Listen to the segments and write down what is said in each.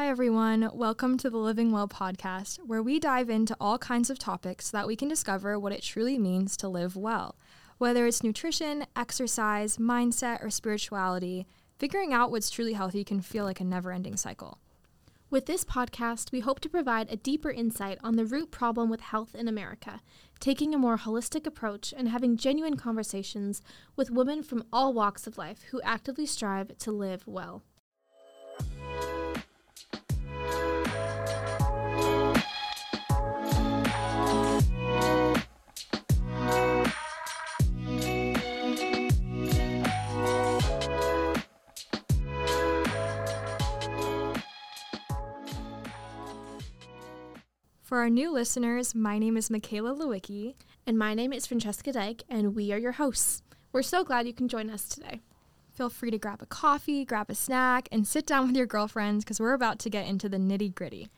Hi, everyone. Welcome to the Living Well podcast, where we dive into all kinds of topics so that we can discover what it truly means to live well. Whether it's nutrition, exercise, mindset, or spirituality, figuring out what's truly healthy can feel like a never ending cycle. With this podcast, we hope to provide a deeper insight on the root problem with health in America, taking a more holistic approach and having genuine conversations with women from all walks of life who actively strive to live well. For our new listeners, my name is Michaela Lewicki. And my name is Francesca Dyke, and we are your hosts. We're so glad you can join us today. Feel free to grab a coffee, grab a snack, and sit down with your girlfriends because we're about to get into the nitty gritty.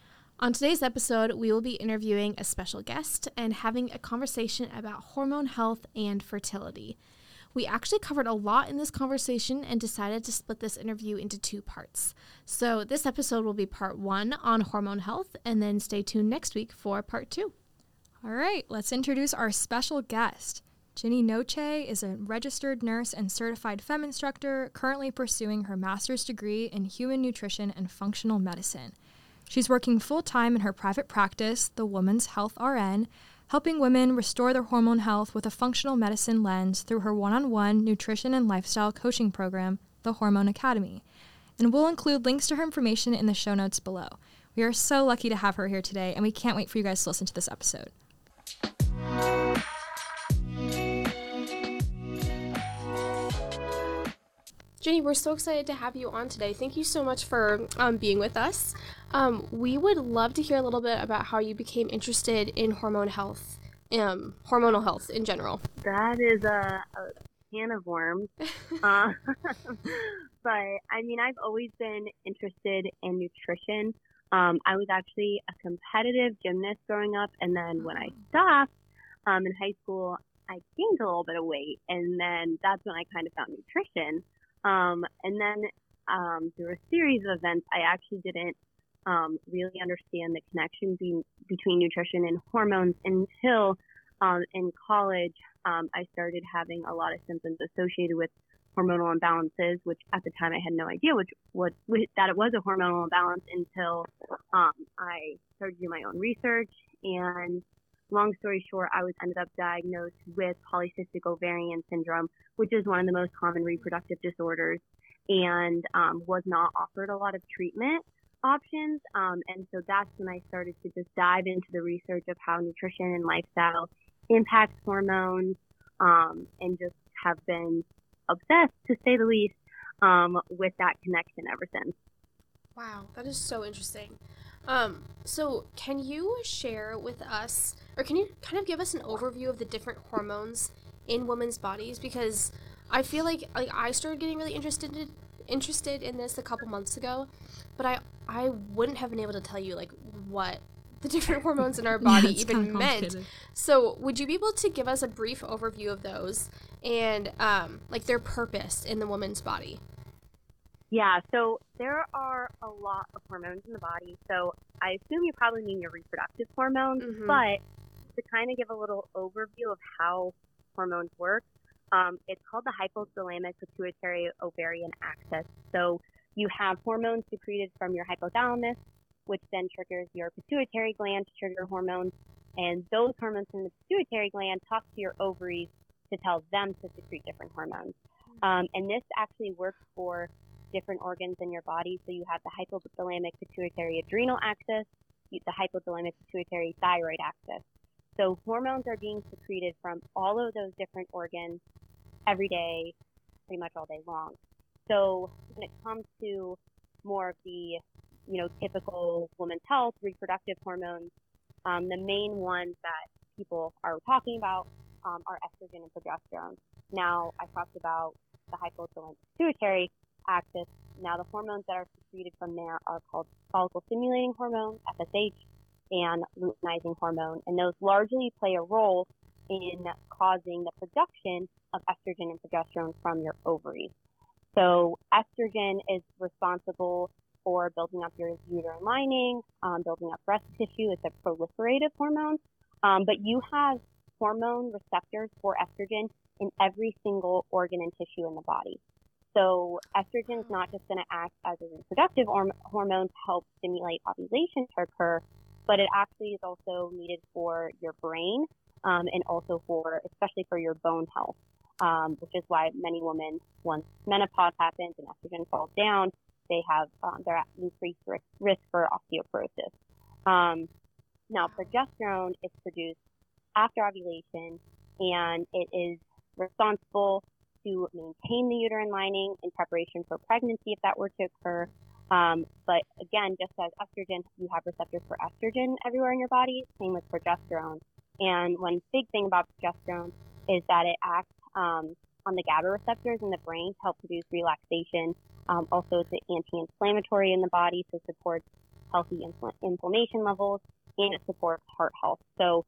On today's episode, we will be interviewing a special guest and having a conversation about hormone health and fertility. We actually covered a lot in this conversation and decided to split this interview into two parts. So, this episode will be part one on hormone health, and then stay tuned next week for part two. All right, let's introduce our special guest. Ginny Noce is a registered nurse and certified FEMM instructor currently pursuing her master's degree in human nutrition and functional medicine. She's working full time in her private practice, the Women's Health RN, helping women restore their hormone health with a functional medicine lens through her one on one nutrition and lifestyle coaching program, the Hormone Academy. And we'll include links to her information in the show notes below. We are so lucky to have her here today, and we can't wait for you guys to listen to this episode. Ginny, we're so excited to have you on today. Thank you so much for um, being with us. Um, we would love to hear a little bit about how you became interested in hormone health, um, hormonal health in general. That is a, a can of worms. uh, but I mean, I've always been interested in nutrition. Um, I was actually a competitive gymnast growing up, and then when I stopped um, in high school, I gained a little bit of weight, and then that's when I kind of found nutrition. Um, and then um, through a series of events, I actually didn't um, really understand the connection be- between nutrition and hormones until um, in college um, I started having a lot of symptoms associated with hormonal imbalances, which at the time I had no idea which what that it was a hormonal imbalance until um, I started doing my own research. And long story short, I was ended up diagnosed with polycystic ovarian syndrome, which is one of the most common reproductive disorders, and um, was not offered a lot of treatment options. Um, and so that's when I started to just dive into the research of how nutrition and lifestyle impacts hormones, um, and just have been obsessed, to say the least, um, with that connection ever since. Wow, that is so interesting. Um, so can you share with us, or can you kind of give us an overview of the different hormones in women's bodies? Because I feel like like I started getting really interested in, interested in this a couple months ago, but I I wouldn't have been able to tell you like what the different hormones in our body yeah, even meant. So, would you be able to give us a brief overview of those and um, like their purpose in the woman's body? Yeah, so there are a lot of hormones in the body. So I assume you probably mean your reproductive hormones, mm-hmm. but to kind of give a little overview of how hormones work, um, it's called the hypothalamic pituitary ovarian axis. So you have hormones secreted from your hypothalamus, which then triggers your pituitary gland to trigger hormones. And those hormones from the pituitary gland talk to your ovaries to tell them to secrete different hormones. Mm-hmm. Um, and this actually works for different organs in your body. So you have the hypothalamic pituitary adrenal axis, the hypothalamic pituitary thyroid axis. So hormones are being secreted from all of those different organs every day, pretty much all day long. So when it comes to more of the, you know, typical woman's health, reproductive hormones, um, the main ones that people are talking about um, are estrogen and progesterone. Now, I talked about the hypothalamic pituitary axis. Now, the hormones that are secreted from there are called follicle stimulating hormone, FSH, and luteinizing hormone, and those largely play a role in causing the production of estrogen and progesterone from your ovaries. So, estrogen is responsible for building up your uterine lining, um, building up breast tissue. It's a proliferative hormone. Um, but you have hormone receptors for estrogen in every single organ and tissue in the body. So estrogen is not just going to act as a reproductive hormone to help stimulate ovulation to occur, but it actually is also needed for your brain um, and also for, especially for your bone health, um, which is why many women, once menopause happens and estrogen falls down, they have um, they're at increased risk, risk for osteoporosis. Um, now, progesterone is produced after ovulation, and it is responsible to maintain the uterine lining in preparation for pregnancy if that were to occur. Um, but again, just as estrogen, you have receptors for estrogen everywhere in your body. Same with progesterone. And one big thing about progesterone is that it acts um, on the GABA receptors in the brain to help produce relaxation. Um, also, it's an anti-inflammatory in the body, so supports healthy infl- inflammation levels, and it supports heart health. So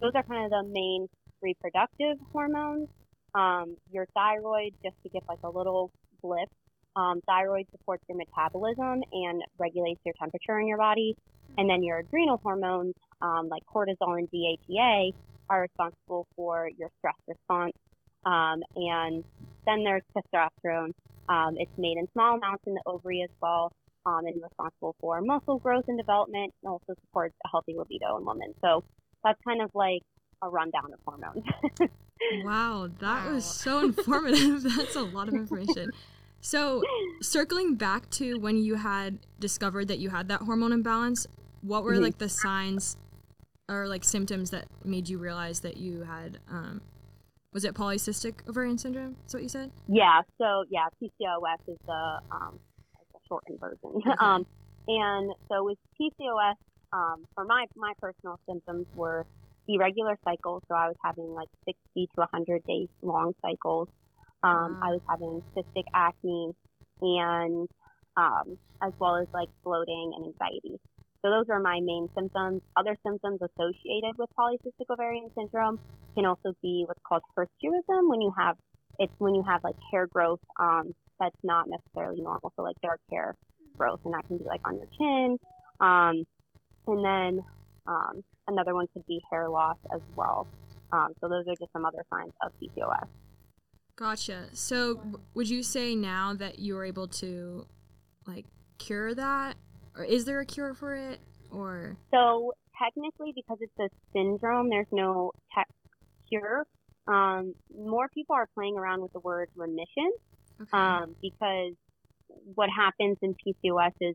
those are kind of the main reproductive hormones. Um, your thyroid, just to give like a little blip, um, thyroid supports your metabolism and regulates your temperature in your body. And then your adrenal hormones, um, like cortisol and DHEA, are responsible for your stress response. Um, and then there's testosterone. Um, it's made in small amounts in the ovary as well, um, and responsible for muscle growth and development, and also supports a healthy libido in women. So that's kind of like a rundown of hormones. wow, that wow. was so informative. that's a lot of information. So, circling back to when you had discovered that you had that hormone imbalance, what were mm-hmm. like the signs or like symptoms that made you realize that you had um, was it polycystic ovarian syndrome? Is what you said? Yeah. So yeah, PCOS is the um, the shortened version. Okay. Um, and so with PCOS, um, for my my personal symptoms were irregular cycles. So I was having like 60 to 100 days long cycles. Um, wow. I was having cystic acne and um, as well as like bloating and anxiety. So those are my main symptoms. Other symptoms associated with polycystic ovarian syndrome can also be what's called hirsutism when you have it's when you have like hair growth um, that's not necessarily normal. So like dark hair growth, and that can be like on your chin. Um, and then um, another one could be hair loss as well. Um, so those are just some other signs of PCOS. Gotcha. So would you say now that you're able to like cure that, or is there a cure for it, or? So technically, because it's a syndrome, there's no tech cure. Um, more people are playing around with the word remission okay. um, because what happens in PCOS is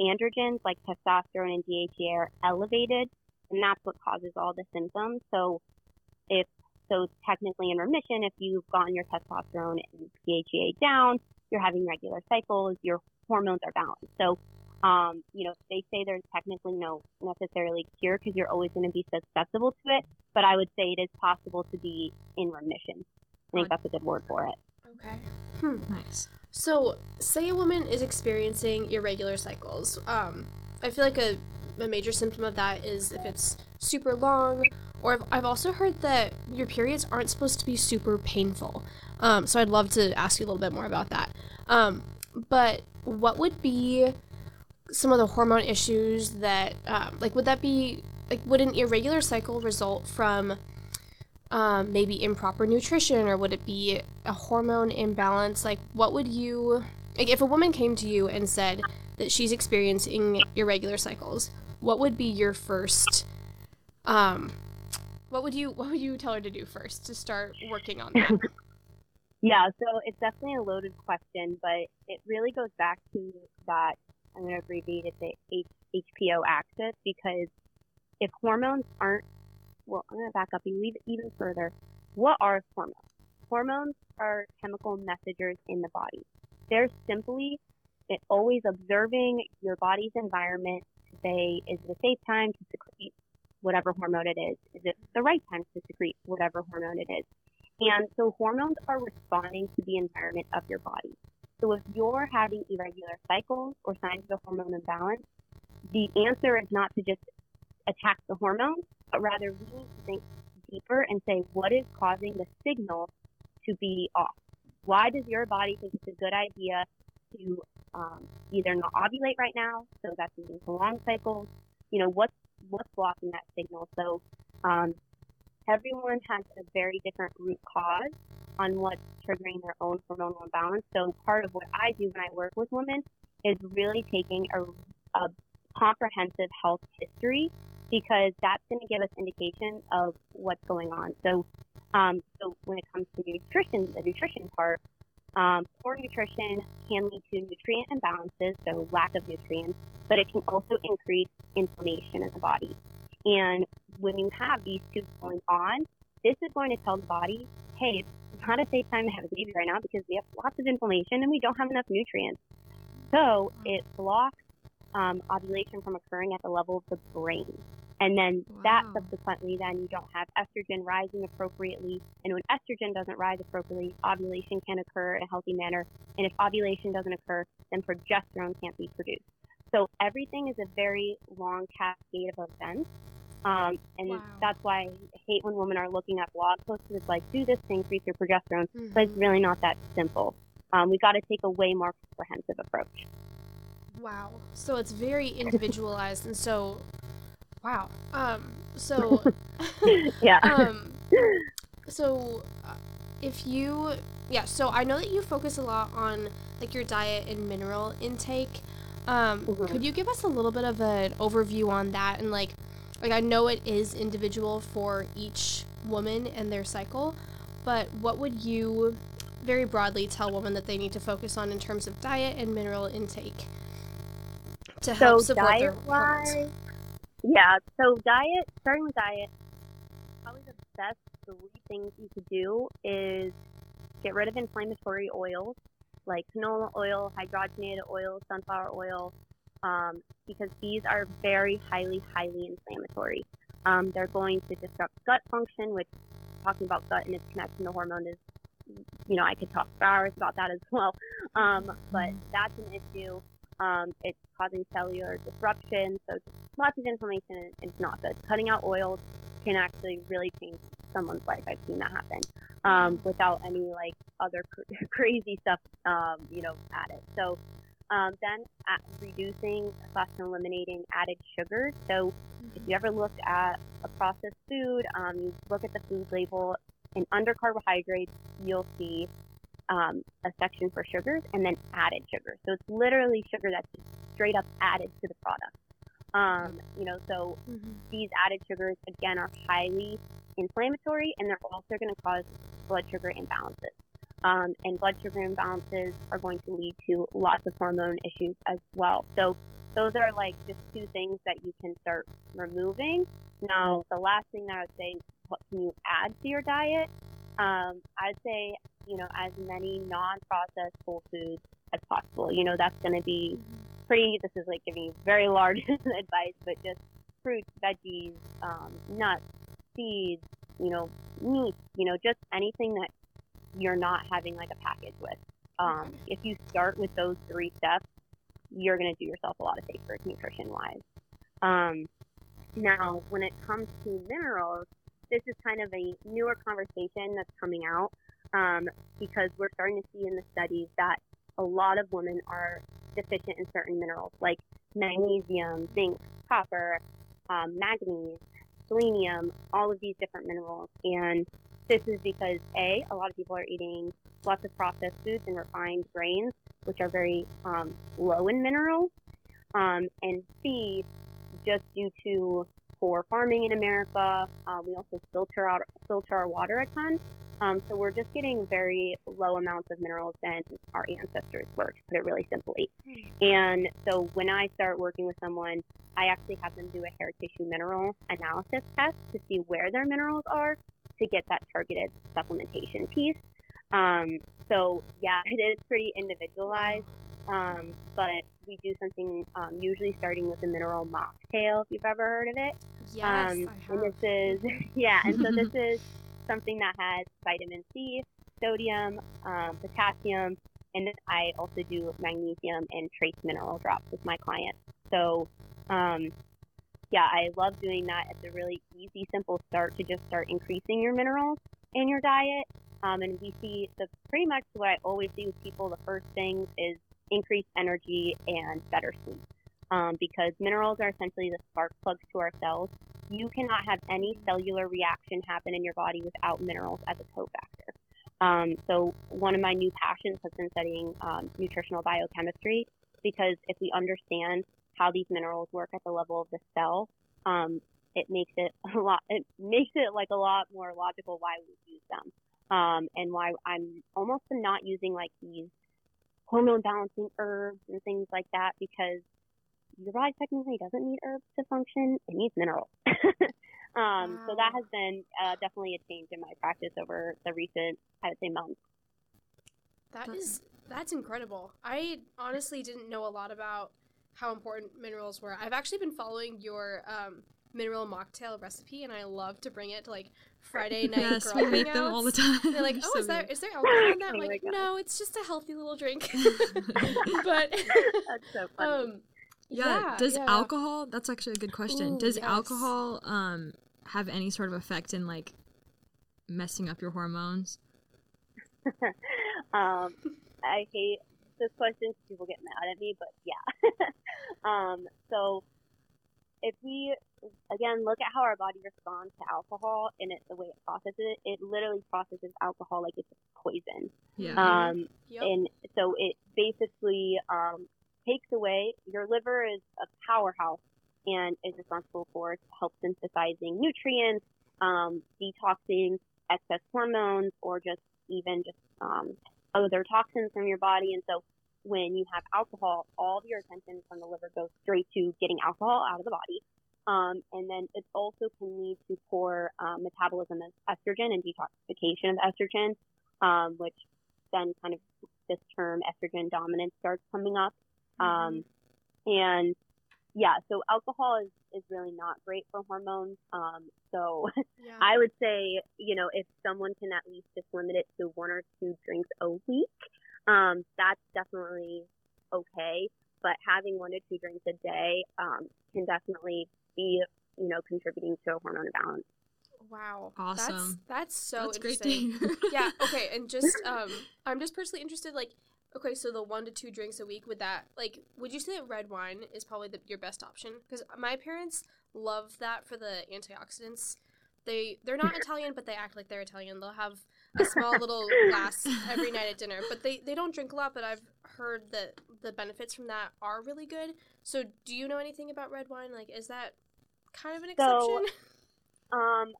androgens like testosterone and DHEA are elevated, and that's what causes all the symptoms. So, if so, technically in remission, if you've gotten your testosterone and DHEA down, you're having regular cycles, your hormones are balanced. So, um, you know, they say there's technically no necessarily cure because you're always going to be susceptible to it, but I would say it is possible to be in remission. I think that's a good word for it. Okay. Hmm. Nice. So, say a woman is experiencing irregular cycles. Um, I feel like a, a major symptom of that is if it's super long, or I've, I've also heard that your periods aren't supposed to be super painful. Um, so, I'd love to ask you a little bit more about that. Um, but what would be some of the hormone issues that, um, like, would that be, like, would an irregular cycle result from um, maybe improper nutrition or would it be a hormone imbalance like what would you like if a woman came to you and said that she's experiencing irregular cycles what would be your first um what would you what would you tell her to do first to start working on that yeah so it's definitely a loaded question but it really goes back to that i'm going to abbreviate it the H- hpo axis because if hormones aren't well, I'm going to back up even further. What are hormones? Hormones are chemical messengers in the body. They're simply always observing your body's environment say, is it a safe time to secrete whatever hormone it is? Is it the right time to secrete whatever hormone it is? And so hormones are responding to the environment of your body. So if you're having irregular cycles or signs of a hormone imbalance, the answer is not to just attack the hormones, but rather we need to think deeper and say, what is causing the signal to be off? Why does your body think it's a good idea to um, either not ovulate right now, so that's leading to long cycles. You know, what's what's blocking that signal? So um, everyone has a very different root cause on what's triggering their own hormonal imbalance. So part of what I do when I work with women is really taking a, a comprehensive health history because that's going to give us indication of what's going on. So, um, so when it comes to nutrition, the nutrition part, um, poor nutrition can lead to nutrient imbalances, so lack of nutrients, but it can also increase inflammation in the body. And when you have these two going on, this is going to tell the body, hey, it's not a safe time to have a baby right now because we have lots of inflammation and we don't have enough nutrients. So it blocks um, ovulation from occurring at the level of the brain. And then wow. that subsequently, then you don't have estrogen rising appropriately. And when estrogen doesn't rise appropriately, ovulation can occur in a healthy manner. And if ovulation doesn't occur, then progesterone can't be produced. So everything is a very long cascade of events. Um, and wow. that's why I hate when women are looking at blog posts. It's like, do this to increase your progesterone. Mm-hmm. But it's really not that simple. Um, we got to take a way more comprehensive approach. Wow. So it's very individualized. and so Wow. Um. So. yeah. Um. So, uh, if you, yeah. So I know that you focus a lot on like your diet and mineral intake. Um, mm-hmm. Could you give us a little bit of an overview on that and like, like I know it is individual for each woman and their cycle, but what would you very broadly tell women that they need to focus on in terms of diet and mineral intake to help so support their hormones? Yeah, so diet, starting with diet, probably the best three things you could do is get rid of inflammatory oils like canola oil, hydrogenated oil, sunflower oil, um, because these are very highly, highly inflammatory. Um, they're going to disrupt gut function, which talking about gut and its connection to hormone is, you know, I could talk for hours about that as well. Um, but that's an issue. Um, it's causing cellular disruption, so lots of inflammation and it's not good. Cutting out oils can actually really change someone's life. I've seen that happen um, without any like other cr- crazy stuff, um, you know, added. So um, then reducing slash eliminating added sugars. So if you ever looked at a processed food, um, you look at the food label, and under carbohydrates, you'll see um, a section for sugars and then added sugar. So it's literally sugar that's just straight up added to the product. Um, you know, so mm-hmm. these added sugars again are highly inflammatory and they're also going to cause blood sugar imbalances. Um, and blood sugar imbalances are going to lead to lots of hormone issues as well. So those are like just two things that you can start removing. Now, the last thing that I would say, what can you add to your diet? Um, I'd say you know, as many non-processed whole foods as possible. You know, that's going to be pretty, this is like giving you very large advice, but just fruits, veggies, um, nuts, seeds, you know, meat, you know, just anything that you're not having like a package with. Um, if you start with those three steps, you're going to do yourself a lot of favors nutrition wise. Um, now, when it comes to minerals, this is kind of a newer conversation that's coming out um, because we're starting to see in the studies that a lot of women are deficient in certain minerals like magnesium, zinc, copper, um, manganese, selenium, all of these different minerals. And this is because A, a lot of people are eating lots of processed foods and refined grains, which are very um, low in minerals. Um, and B, just due to poor farming in America, uh, we also filter out filter our water a ton. Um, so we're just getting very low amounts of minerals than our ancestors were, to put it really simply. And so when I start working with someone, I actually have them do a hair tissue mineral analysis test to see where their minerals are to get that targeted supplementation piece. Um, so yeah, it is pretty individualized, um, but we do something um, usually starting with a mineral mocktail, if you've ever heard of it. Yes, I have. And this is yeah, and so this is something that has vitamin C, sodium, um, potassium, and I also do magnesium and trace mineral drops with my clients. So, um, yeah, I love doing that. It's a really easy, simple start to just start increasing your minerals in your diet. Um, and we see the pretty much what I always see with people. The first thing is increased energy, and better sleep. Um, because minerals are essentially the spark plugs to our cells. You cannot have any cellular reaction happen in your body without minerals as a cofactor. Um, so one of my new passions has been studying um, nutritional biochemistry because if we understand how these minerals work at the level of the cell, um, it makes it a lot. It makes it like a lot more logical why we use them, um, and why I'm almost not using like these hormone balancing herbs and things like that because your body technically doesn't need herbs to function; it needs minerals. Um, wow. So that has been uh, definitely a change in my practice over the recent, I would say, months. That is that's incredible. I honestly didn't know a lot about how important minerals were. I've actually been following your um, mineral mocktail recipe, and I love to bring it to like Friday night yes, girl we make them all the time. They're like, "Oh, so is there is there alcohol in that?" I'm like, "No, it's just a healthy little drink." but that's so funny. Um, yeah, yeah, does yeah. alcohol? That's actually a good question. Ooh, does yes. alcohol um have any sort of effect in like messing up your hormones? um, I hate this question because people get mad at me, but yeah. um, so if we again look at how our body responds to alcohol and it, the way it processes it, it literally processes alcohol like it's a poison. Yeah. Um, yep. and so it basically um, takes away your liver is a powerhouse and is responsible for help synthesizing nutrients, um, detoxing excess hormones, or just even just um, other toxins from your body. And so when you have alcohol, all of your attention from the liver goes straight to getting alcohol out of the body. Um, and then it also can lead to poor um, metabolism of estrogen and detoxification of estrogen, um, which then kind of this term estrogen dominance starts coming up. Um, and yeah, so alcohol is, is really not great for hormones. Um, so yeah. I would say, you know, if someone can at least just limit it to one or two drinks a week, um, that's definitely okay. But having one to two drinks a day um, can definitely be, you know, contributing to a hormone imbalance. Wow. Awesome. That's, that's so that's interesting. yeah. Okay. And just, um, I'm just personally interested, like, Okay, so the one to two drinks a week would that like would you say that red wine is probably the, your best option? Because my parents love that for the antioxidants. They they're not Italian, but they act like they're Italian. They'll have a small little glass every night at dinner, but they they don't drink a lot. But I've heard that the benefits from that are really good. So, do you know anything about red wine? Like, is that kind of an exception? So, um,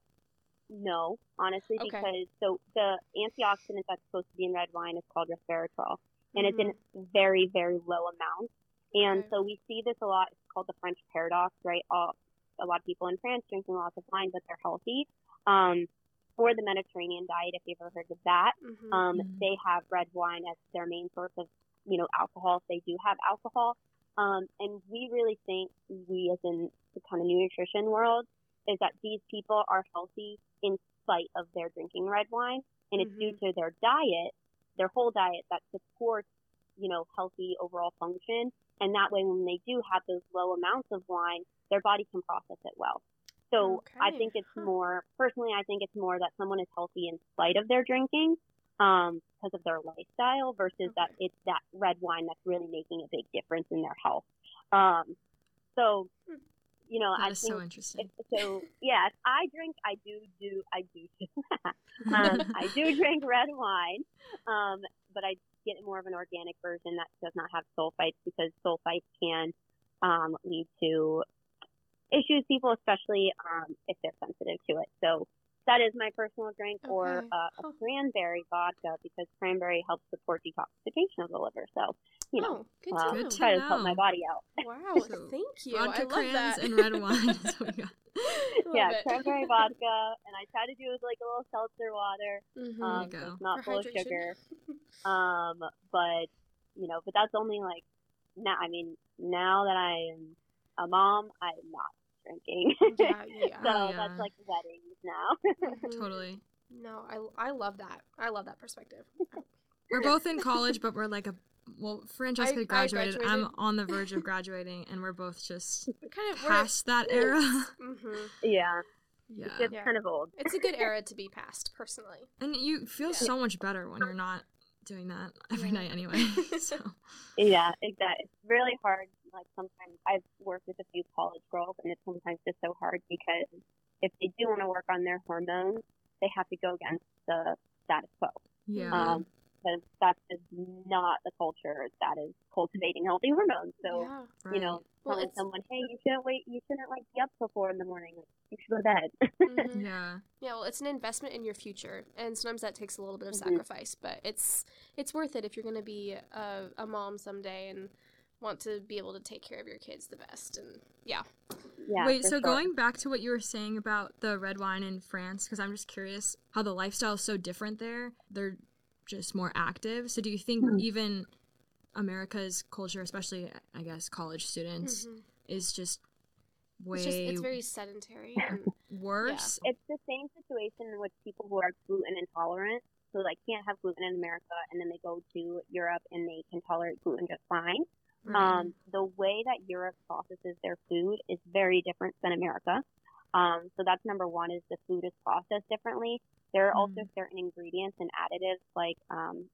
no, honestly, okay. because so the antioxidant that's supposed to be in red wine is called resveratrol and mm-hmm. it's in mm-hmm. very, very low amounts. And okay. so we see this a lot. It's called the French paradox, right? All, a lot of people in France drinking lots of wine, but they're healthy. Um, or the Mediterranean diet, if you've ever heard of that, mm-hmm. Um, mm-hmm. they have red wine as their main source of, you know, alcohol. If they do have alcohol, um, and we really think we, as in the kind of nutrition world, is that these people are healthy in spite of their drinking red wine, and it's mm-hmm. due to their diet their whole diet that supports, you know, healthy overall function. And that way, when they do have those low amounts of wine, their body can process it well. So okay. I think it's more, personally, I think it's more that someone is healthy in spite of their drinking um, because of their lifestyle versus okay. that it's that red wine that's really making a big difference in their health. Um, so hmm you know, that I is think so interesting. If, so yeah, if I drink, I do do I do um, I do drink red wine, um, but I get more of an organic version that does not have sulfites because sulfites can um, lead to issues people, especially um, if they're sensitive to it. So that is my personal drink, okay. or uh, a cranberry vodka because cranberry helps support detoxification of the liver. So you know, oh, good uh, to, good try to, help my body out. Wow, so thank you. Vodka I love crayons that. and red wine. Is what we got. yeah, cranberry vodka, and I try to do it with like a little seltzer water. Mm-hmm. Um, so it's not For full hydration. of sugar. um, but you know, but that's only like now. I mean, now that I am a mom, I'm not drinking. Yeah, yeah. so yeah. that's like weddings now. Mm-hmm. totally. No, I, I love that. I love that perspective. we're both in college, but we're like a well, Francesca I, graduated. I am on the verge of graduating, and we're both just kind of past that era. Mm-hmm. Yeah. Yeah. It's yeah. kind of old. It's a good era to be past, personally. And you feel yeah. so much better when you're not doing that every yeah. night anyway. so yeah, exactly. It's really hard. Like sometimes I've worked with a few college girls, and it's sometimes just so hard because if they do want to work on their hormones, they have to go against the status quo. Yeah. Um, because that's just not the culture that is cultivating healthy hormones. So, yeah, right. you know, well, telling someone, hey, you shouldn't wait, you shouldn't like be up till four in the morning. You should go to bed. mm-hmm. Yeah. Yeah. Well, it's an investment in your future, and sometimes that takes a little bit of mm-hmm. sacrifice, but it's it's worth it if you're going to be a, a mom someday and want to be able to take care of your kids the best. And yeah. Yeah, Wait, so sure. going back to what you were saying about the red wine in France, because I'm just curious how the lifestyle is so different there. They're just more active. So do you think mm-hmm. even America's culture, especially I guess college students, mm-hmm. is just way it's, just, it's very sedentary and worse? Yeah. It's the same situation with people who are gluten intolerant. So like can't have gluten in America and then they go to Europe and they can tolerate gluten just fine. Right. Um, the way that Europe processes their food is very different than America. Um, so that's number one is the food is processed differently. There are mm. also certain ingredients and additives like um,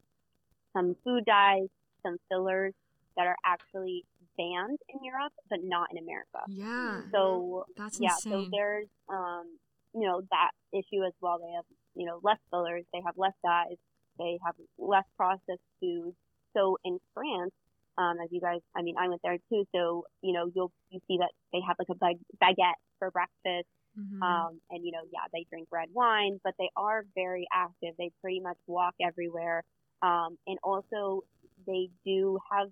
some food dyes, some fillers that are actually banned in Europe, but not in America. Yeah. So that's yeah. Insane. So there's um, you know that issue as well. They have you know less fillers, they have less dyes, they have less processed foods. So in France, um, as you guys, I mean, I went there too. So you know, you'll you see that they have like a baguette for breakfast. Mm-hmm. Um, and you know, yeah, they drink red wine, but they are very active. They pretty much walk everywhere. Um, and also they do have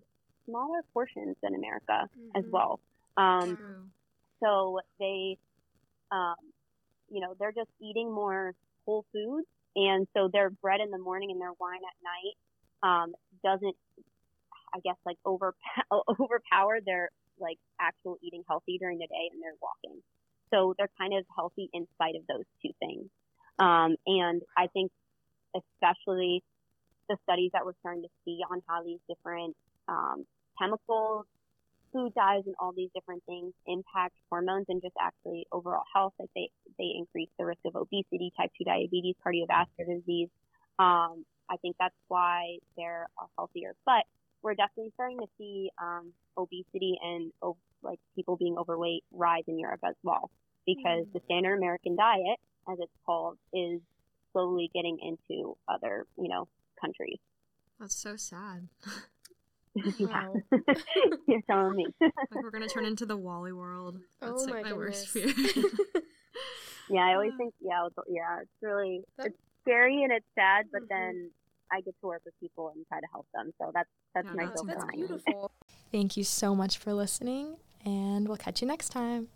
smaller portions than America mm-hmm. as well. Um, True. so they, um, you know, they're just eating more whole foods. And so their bread in the morning and their wine at night, um, doesn't, I guess, like over, overpower their like actual eating healthy during the day and they're walking. So they're kind of healthy in spite of those two things. Um, and I think especially the studies that we're starting to see on how these different um, chemicals, food dyes, and all these different things impact hormones and just actually overall health. Like they they increase the risk of obesity, type two diabetes, cardiovascular disease. Um, I think that's why they're healthier. But we're definitely starting to see um, obesity and like people being overweight rise in Europe as well because mm. the standard American diet, as it's called, is slowly getting into other, you know, countries. That's so sad. yeah. You're telling me. like we're gonna turn into the WALL-E world. That's oh like my, my worst fear. yeah, I always think yeah, it's, yeah, it's really that... it's scary and it's sad, but mm-hmm. then I get to work with people and try to help them. So that's that's yeah, my that's, that's beautiful. Thank you so much for listening, and we'll catch you next time.